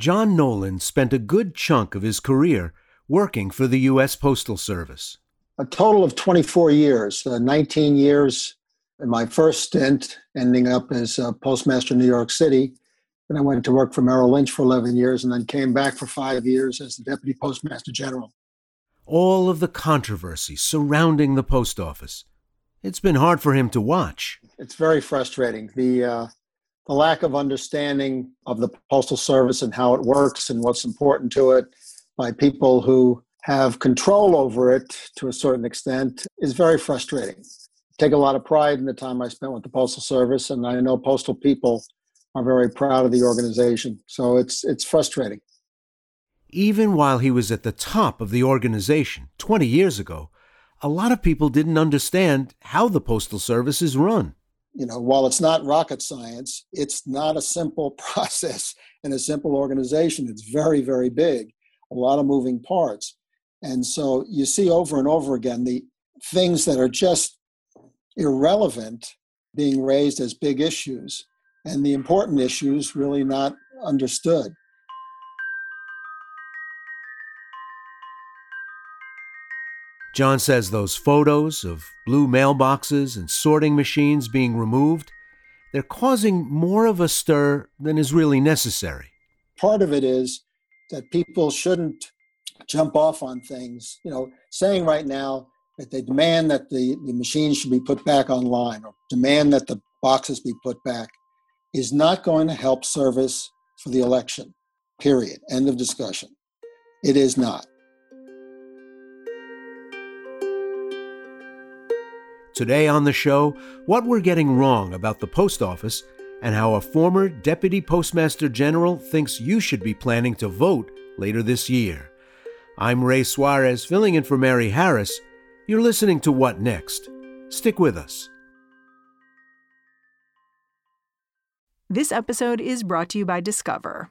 John Nolan spent a good chunk of his career working for the U.S. Postal Service. A total of 24 years, uh, 19 years in my first stint, ending up as uh, postmaster in New York City. Then I went to work for Merrill Lynch for 11 years and then came back for five years as the deputy postmaster general. All of the controversy surrounding the post office. It's been hard for him to watch. It's very frustrating. The, uh, the lack of understanding of the Postal Service and how it works and what's important to it by people who have control over it to a certain extent is very frustrating take a lot of pride in the time I spent with the Postal Service, and I know postal people are very proud of the organization. So it's it's frustrating. Even while he was at the top of the organization 20 years ago, a lot of people didn't understand how the Postal Service is run. You know, while it's not rocket science, it's not a simple process and a simple organization. It's very, very big, a lot of moving parts. And so you see over and over again the things that are just irrelevant being raised as big issues, and the important issues really not understood. John says those photos of blue mailboxes and sorting machines being removed, they're causing more of a stir than is really necessary. Part of it is that people shouldn't jump off on things. You know, saying right now, that they demand that the, the machines should be put back online or demand that the boxes be put back is not going to help service for the election. Period. End of discussion. It is not. Today on the show, what we're getting wrong about the post office and how a former deputy postmaster general thinks you should be planning to vote later this year. I'm Ray Suarez, filling in for Mary Harris. You're listening to What Next? Stick with us. This episode is brought to you by Discover.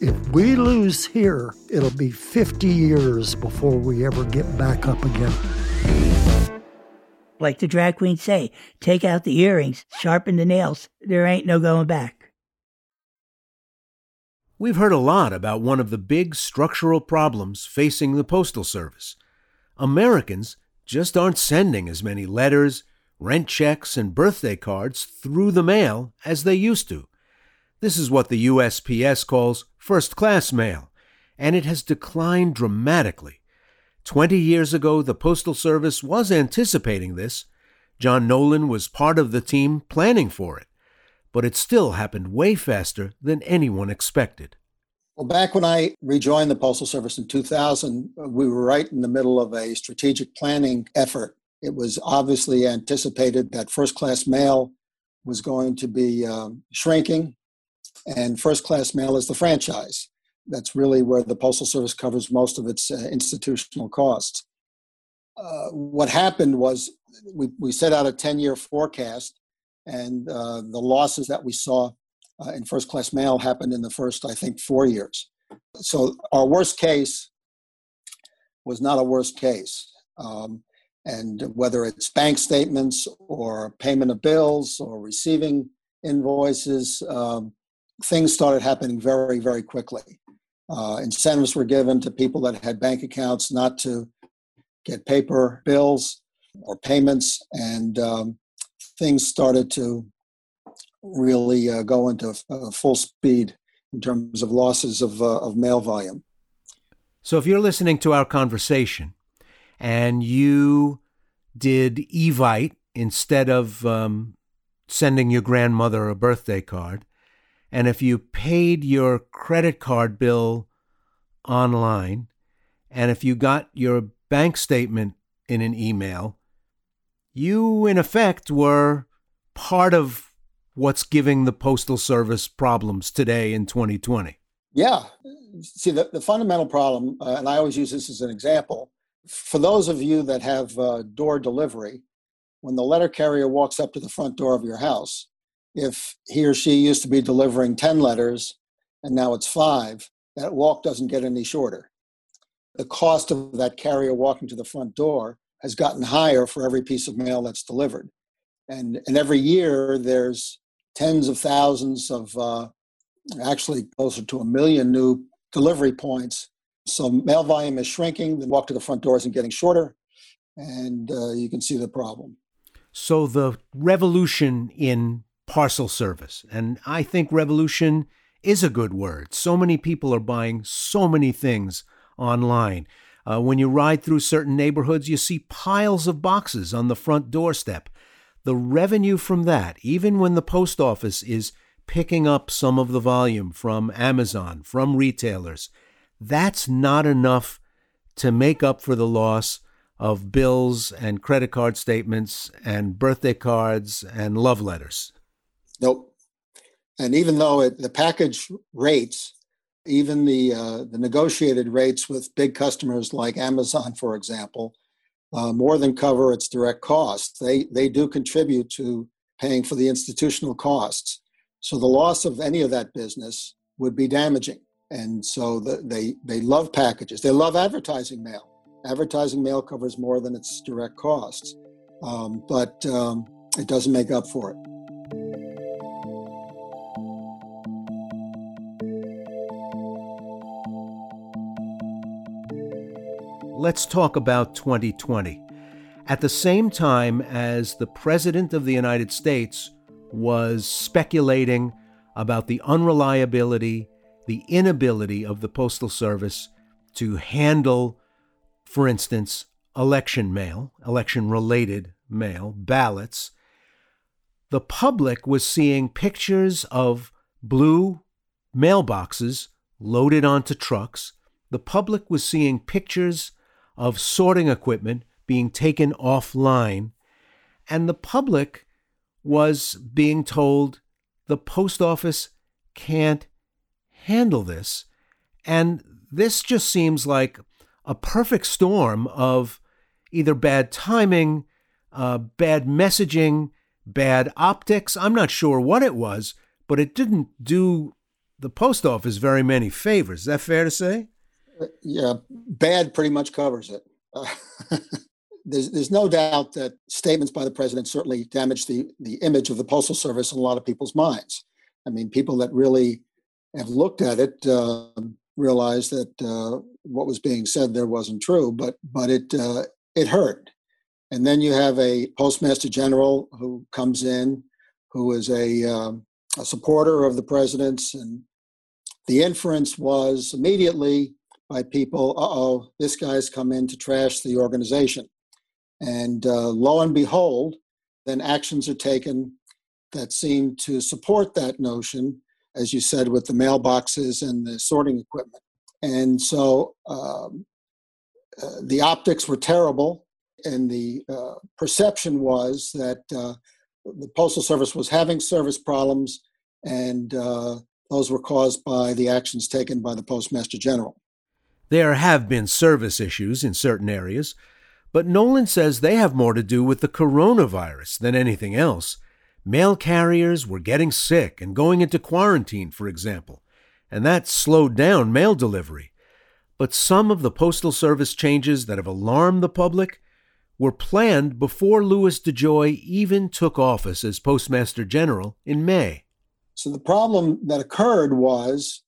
If we lose here, it'll be 50 years before we ever get back up again. Like the drag queens say, take out the earrings, sharpen the nails. There ain't no going back. We've heard a lot about one of the big structural problems facing the Postal Service. Americans just aren't sending as many letters, rent checks, and birthday cards through the mail as they used to. This is what the USPS calls first class mail, and it has declined dramatically. Twenty years ago, the Postal Service was anticipating this. John Nolan was part of the team planning for it, but it still happened way faster than anyone expected. Well, back when I rejoined the Postal Service in 2000, we were right in the middle of a strategic planning effort. It was obviously anticipated that first class mail was going to be um, shrinking, and first class mail is the franchise. That's really where the Postal Service covers most of its uh, institutional costs. Uh, what happened was we, we set out a 10 year forecast, and uh, the losses that we saw uh, in first class mail happened in the first, I think, four years. So our worst case was not a worst case. Um, and whether it's bank statements or payment of bills or receiving invoices, um, things started happening very, very quickly. Uh, incentives were given to people that had bank accounts not to get paper bills or payments, and um, things started to really uh, go into uh, full speed in terms of losses of, uh, of mail volume. So, if you're listening to our conversation and you did Evite instead of um, sending your grandmother a birthday card, and if you paid your credit card bill online, and if you got your bank statement in an email, you in effect were part of what's giving the Postal Service problems today in 2020? Yeah. See, the, the fundamental problem, uh, and I always use this as an example, for those of you that have uh, door delivery, when the letter carrier walks up to the front door of your house, if he or she used to be delivering 10 letters and now it's five, that walk doesn't get any shorter. The cost of that carrier walking to the front door has gotten higher for every piece of mail that's delivered. And, and every year there's tens of thousands of, uh, actually closer to a million new delivery points. So mail volume is shrinking. The walk to the front door isn't getting shorter, and uh, you can see the problem. So the revolution in parcel service, and I think revolution is a good word. So many people are buying so many things online. Uh, when you ride through certain neighborhoods, you see piles of boxes on the front doorstep the revenue from that, even when the post office is picking up some of the volume from Amazon, from retailers, that's not enough to make up for the loss of bills and credit card statements and birthday cards and love letters. Nope. And even though it, the package rates, even the uh, the negotiated rates with big customers like Amazon, for example, uh, more than cover its direct costs. They, they do contribute to paying for the institutional costs. So the loss of any of that business would be damaging. And so the, they, they love packages. They love advertising mail. Advertising mail covers more than its direct costs, um, but um, it doesn't make up for it. Let's talk about 2020. At the same time as the President of the United States was speculating about the unreliability, the inability of the Postal Service to handle, for instance, election mail, election related mail, ballots, the public was seeing pictures of blue mailboxes loaded onto trucks. The public was seeing pictures of sorting equipment being taken offline, and the public was being told the post office can't handle this. And this just seems like a perfect storm of either bad timing, uh, bad messaging, bad optics. I'm not sure what it was, but it didn't do the post office very many favors. Is that fair to say? Yeah, bad pretty much covers it. Uh, there's, there's no doubt that statements by the president certainly damaged the, the image of the Postal Service in a lot of people's minds. I mean, people that really have looked at it uh, realize that uh, what was being said there wasn't true, but but it uh, it hurt. And then you have a postmaster general who comes in, who is a, um, a supporter of the president's, and the inference was immediately by people, uh oh, this guy's come in to trash the organization. And uh, lo and behold, then actions are taken that seem to support that notion, as you said, with the mailboxes and the sorting equipment. And so um, uh, the optics were terrible, and the uh, perception was that uh, the Postal Service was having service problems, and uh, those were caused by the actions taken by the Postmaster General. There have been service issues in certain areas, but Nolan says they have more to do with the coronavirus than anything else. Mail carriers were getting sick and going into quarantine, for example, and that slowed down mail delivery. But some of the Postal Service changes that have alarmed the public were planned before Louis DeJoy even took office as Postmaster General in May. So the problem that occurred was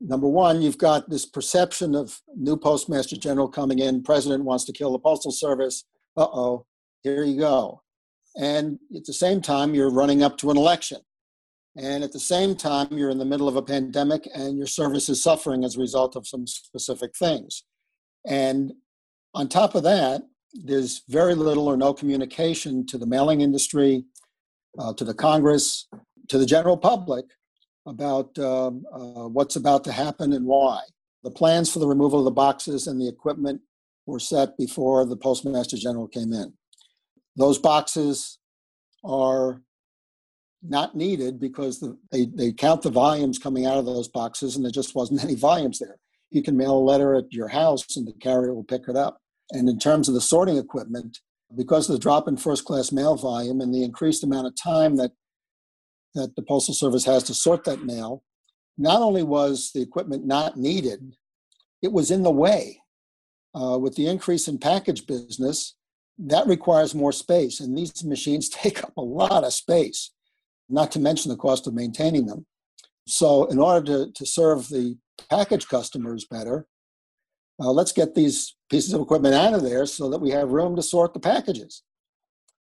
number one, you've got this perception of new postmaster general coming in, president wants to kill the postal service. Uh oh, here you go. And at the same time, you're running up to an election. And at the same time, you're in the middle of a pandemic and your service is suffering as a result of some specific things. And on top of that, there's very little or no communication to the mailing industry, uh, to the Congress, to the general public about um, uh, what's about to happen and why. The plans for the removal of the boxes and the equipment were set before the Postmaster General came in. Those boxes are not needed because the, they, they count the volumes coming out of those boxes and there just wasn't any volumes there. You can mail a letter at your house and the carrier will pick it up. And in terms of the sorting equipment, because of the drop in first class mail volume and the increased amount of time that that the Postal Service has to sort that mail, not only was the equipment not needed, it was in the way. Uh, with the increase in package business, that requires more space, and these machines take up a lot of space, not to mention the cost of maintaining them. So, in order to, to serve the package customers better, uh, let's get these pieces of equipment out of there so that we have room to sort the packages.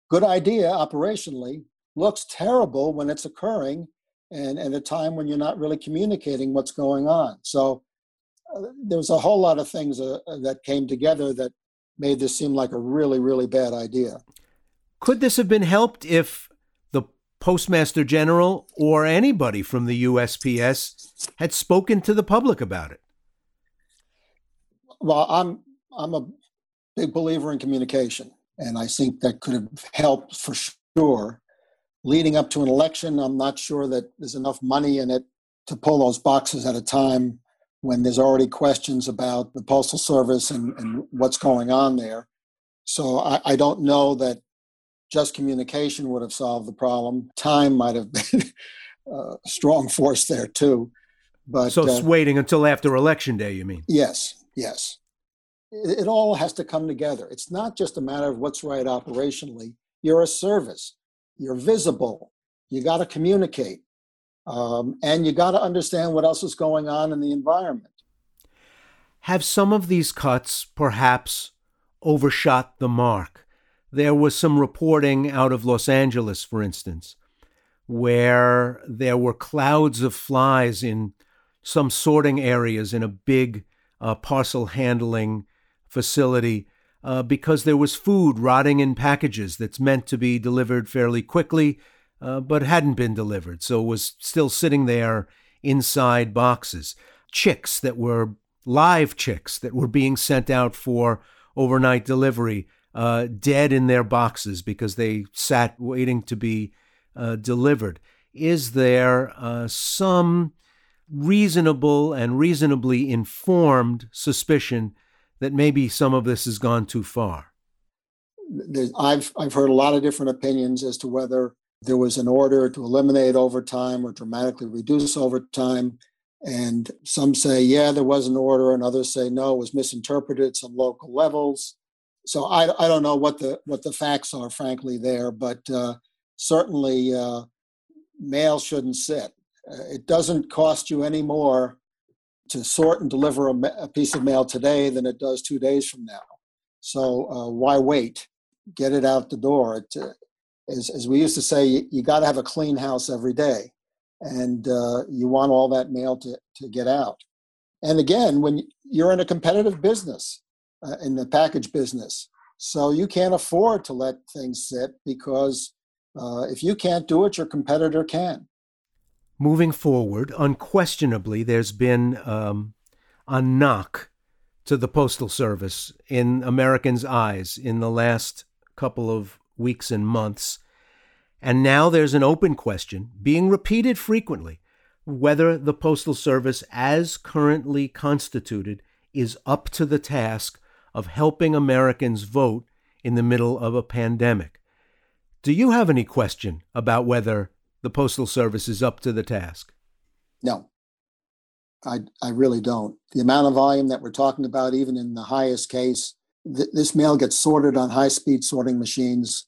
Good idea operationally, looks terrible when it's occurring and at a time when you're not really communicating what's going on. So uh, was a whole lot of things uh, that came together that made this seem like a really, really bad idea. Could this have been helped if the Postmaster General or anybody from the USPS had spoken to the public about it? Well, I'm I'm a big believer in communication, and I think that could have helped for sure leading up to an election, I'm not sure that there's enough money in it to pull those boxes at a time when there's already questions about the Postal Service and, and what's going on there. So I, I, don't know that just communication would have solved the problem. Time might have been a strong force there too. But so uh, waiting until after election day, you mean? Yes, yes. It, it all has to come together. It's not just a matter of what's right operationally. You're a service you're visible, you got to communicate, um, and you got to understand what else is going on in the environment. Have some of these cuts perhaps overshot the mark? There was some reporting out of Los Angeles, for instance, where there were clouds of flies in some sorting areas in a big uh, parcel handling facility uh, because there was food rotting in packages that's meant to be delivered fairly quickly, uh, but hadn't been delivered, so was still sitting there inside boxes. Chicks that were live chicks that were being sent out for overnight delivery, uh, dead in their boxes because they sat waiting to be uh, delivered. Is there uh, some reasonable and reasonably informed suspicion that maybe some of this has gone too far? I've I've heard a lot of different opinions as to whether there was an order to eliminate overtime or dramatically reduce overtime. And some say, yeah, there was an order, and others say, no, it was misinterpreted at some local levels. So I, I don't know what the what the facts are, frankly, there, but uh, certainly uh, mail shouldn't sit. Uh, it doesn't cost you any more to sort and deliver a, a, piece of mail today than it does two days from now. So uh, why wait? Get it out the door. Uh, as, as we used to say, you, you got to have a clean house every day, and uh, you want all that mail to, to get out. And again, when you're in a competitive business, uh, in the package business, so you can't afford to let things sit because uh, if you can't do it, your competitor can. Moving forward, unquestionably, there's been um, a knock to the Postal Service in Americans' eyes in the last couple of weeks and months. And now there's an open question being repeated frequently whether the Postal Service, as currently constituted, is up to the task of helping Americans vote in the middle of a pandemic. Do you have any question about whether the Postal Service is up to the task? No. I, I really don't. The amount of volume that we're talking about, even in the highest case, th- this mail gets sorted on high speed sorting machines,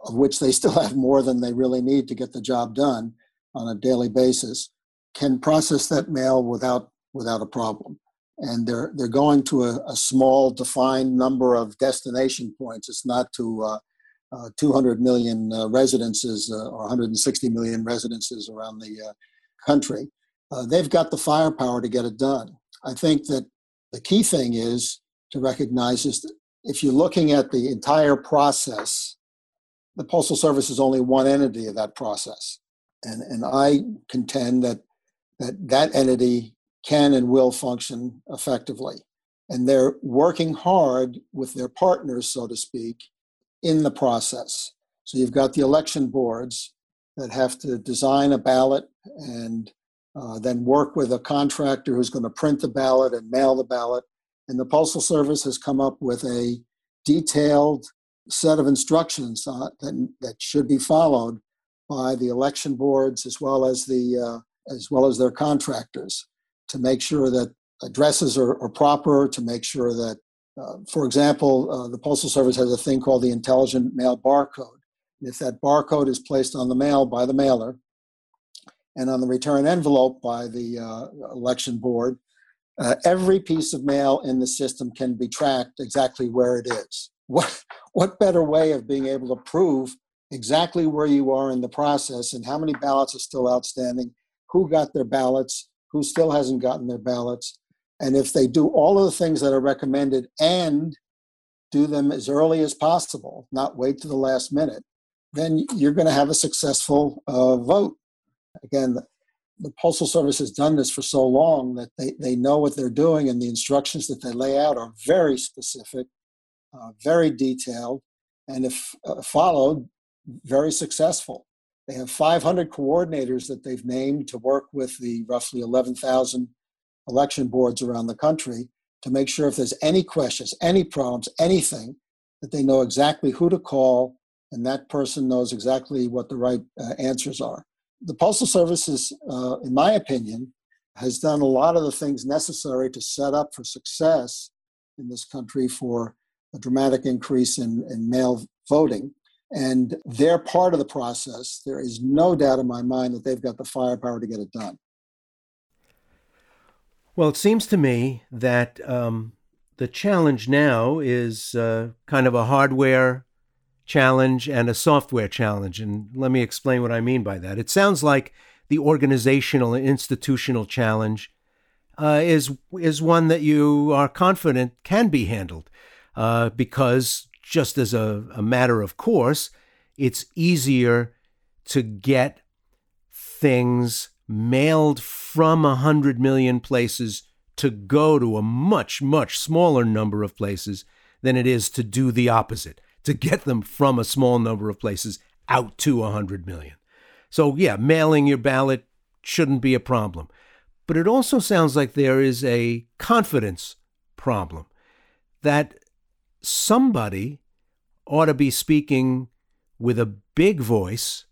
of which they still have more than they really need to get the job done on a daily basis, can process that mail without without a problem. And they're they're going to a, a small defined number of destination points. It's not to uh, uh, 200 million uh, residences uh, or 160 million residences around the uh, country they've got the firepower to get it done. I think that the key thing is to recognize is that if you're looking at the entire process, the Postal Service is only one entity of that process. And, and I contend that, that that entity can and will function effectively. And they're working hard with their partners, so to speak, in the process. So you've got the election boards that have to design a ballot and uh, then work with a contractor who's going to print the ballot and mail the ballot. And the Postal Service has come up with a detailed set of instructions uh, that, that should be followed by the election boards as well as the uh, as well as their contractors to make sure that addresses are, are proper to make sure that uh, for example uh, the postal service has a thing called the intelligent mail barcode if that barcode is placed on the mail by the mailer and on the return envelope by the uh, election board, uh, every piece of mail in the system can be tracked exactly where it is. What, what better way of being able to prove exactly where you are in the process and how many ballots are still outstanding, who got their ballots, who still hasn't gotten their ballots, and if they do all of the things that are recommended and do them as early as possible, not wait to the last minute, then you're going to have a successful uh, vote again, the, the Postal Service has done this for so long that they, they know what they're doing, and the instructions that they lay out are very specific, uh, very detailed, and if uh, followed, very successful. They have 500 coordinators that they've named to work with the roughly 11,000 election boards around the country to make sure if there's any questions, any problems, anything, that they know exactly who to call, and that person knows exactly what the right uh, answers are the Postal Service is, uh, in my opinion, has done a lot of the things necessary to set up for success in this country for a dramatic increase in, in mail voting. And they're part of the process. There is no doubt in my mind that they've got the firepower to get it done. Well, it seems to me that um, the challenge now is uh, kind of a hardware challenge and a software challenge. And let me explain what I mean by that. It sounds like the organizational and institutional challenge uh, is is one that you are confident can be handled uh, because just as a, a matter of course, it's easier to get things mailed from a hundred million places to go to a much much smaller number of places than it is to do the opposite to get them from a small number of places out to a 100 million. So, yeah, mailing your ballot shouldn't be a problem. But it also sounds like there is a confidence problem that somebody ought to be speaking with a big voice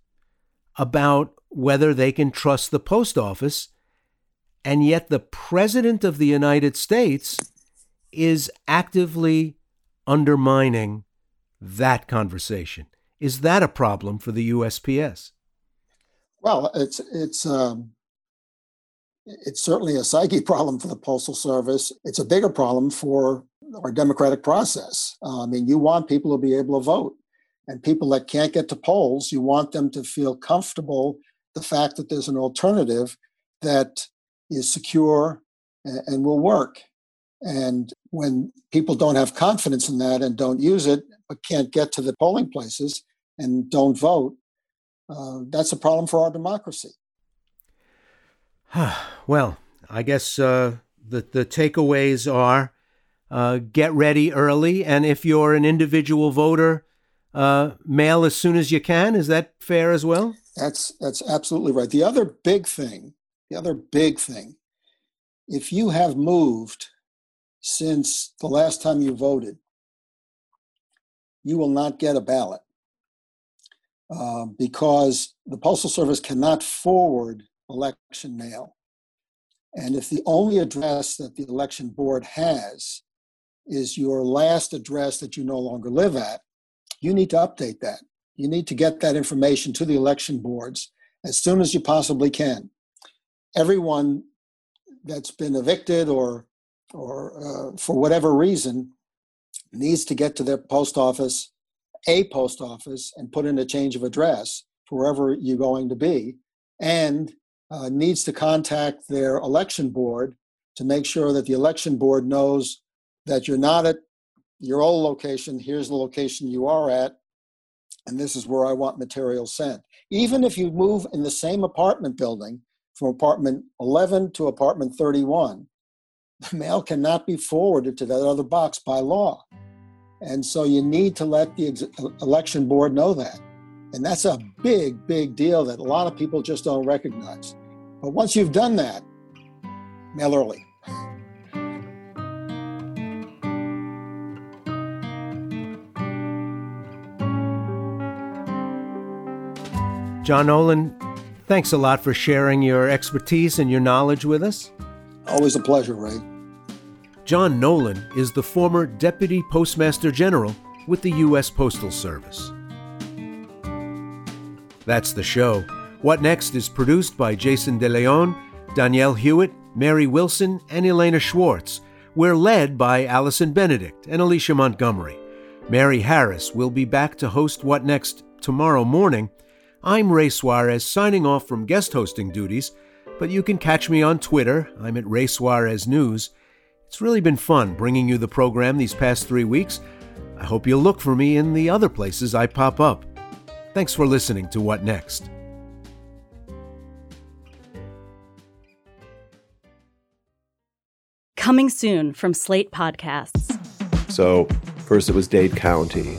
about whether they can trust the post office. And yet, the President of the United States is actively undermining that conversation. Is that a problem for the USPS? Well, it's it's um, it's certainly a psyche problem for the Postal Service. It's a bigger problem for our democratic process. Uh, I mean, you want people to be able to vote, and people that can't get to polls, you want them to feel comfortable the fact that there's an alternative that is secure and, and will work. And when people don't have confidence in that and don't use it, but can't get to the polling places and don't vote, uh, that's a problem for our democracy. well, I guess uh, the the takeaways are uh, get ready early, and if you're an individual voter, uh, mail as soon as you can. Is that fair as well? That's that's absolutely right. The other big thing, the other big thing, if you have moved since the last time you voted, you will not get a ballot uh, because the Postal Service cannot forward election mail. And if the only address that the election board has is your last address that you no longer live at, you need to update that. You need to get that information to the election boards as soon as you possibly can. Everyone that's been evicted or or uh, for whatever reason needs to get to their post office, a post office, and put in a change of address for wherever you're going to be, and uh, needs to contact their election board to make sure that the election board knows that you're not at your old location. Here's the location you are at, and this is where I want material sent. Even if you move in the same apartment building from apartment 11 to apartment 31, the mail cannot be forwarded to that other box by law. And so you need to let the ex- election board know that. And that's a big, big deal that a lot of people just don't recognize. But once you've done that, mail early. John Nolan, thanks a lot for sharing your expertise and your knowledge with us. Always a pleasure, Ray. John Nolan is the former Deputy Postmaster General with the U.S. Postal Service. That's the show. What Next is produced by Jason DeLeon, Danielle Hewitt, Mary Wilson, and Elena Schwartz. We're led by Alison Benedikt and Alicia Montgomery. Mary Harris will be back to host What Next tomorrow morning. I'm Ray Suarez signing off from guest hosting duties, but you can catch me on Twitter. I'm at Ray Suarez News. It's really been fun bringing you the program these past three weeks. I hope you'll look for me in the other places I pop up. Thanks for listening to What Next. Coming soon from Slate Podcasts. So, first it was Dade County.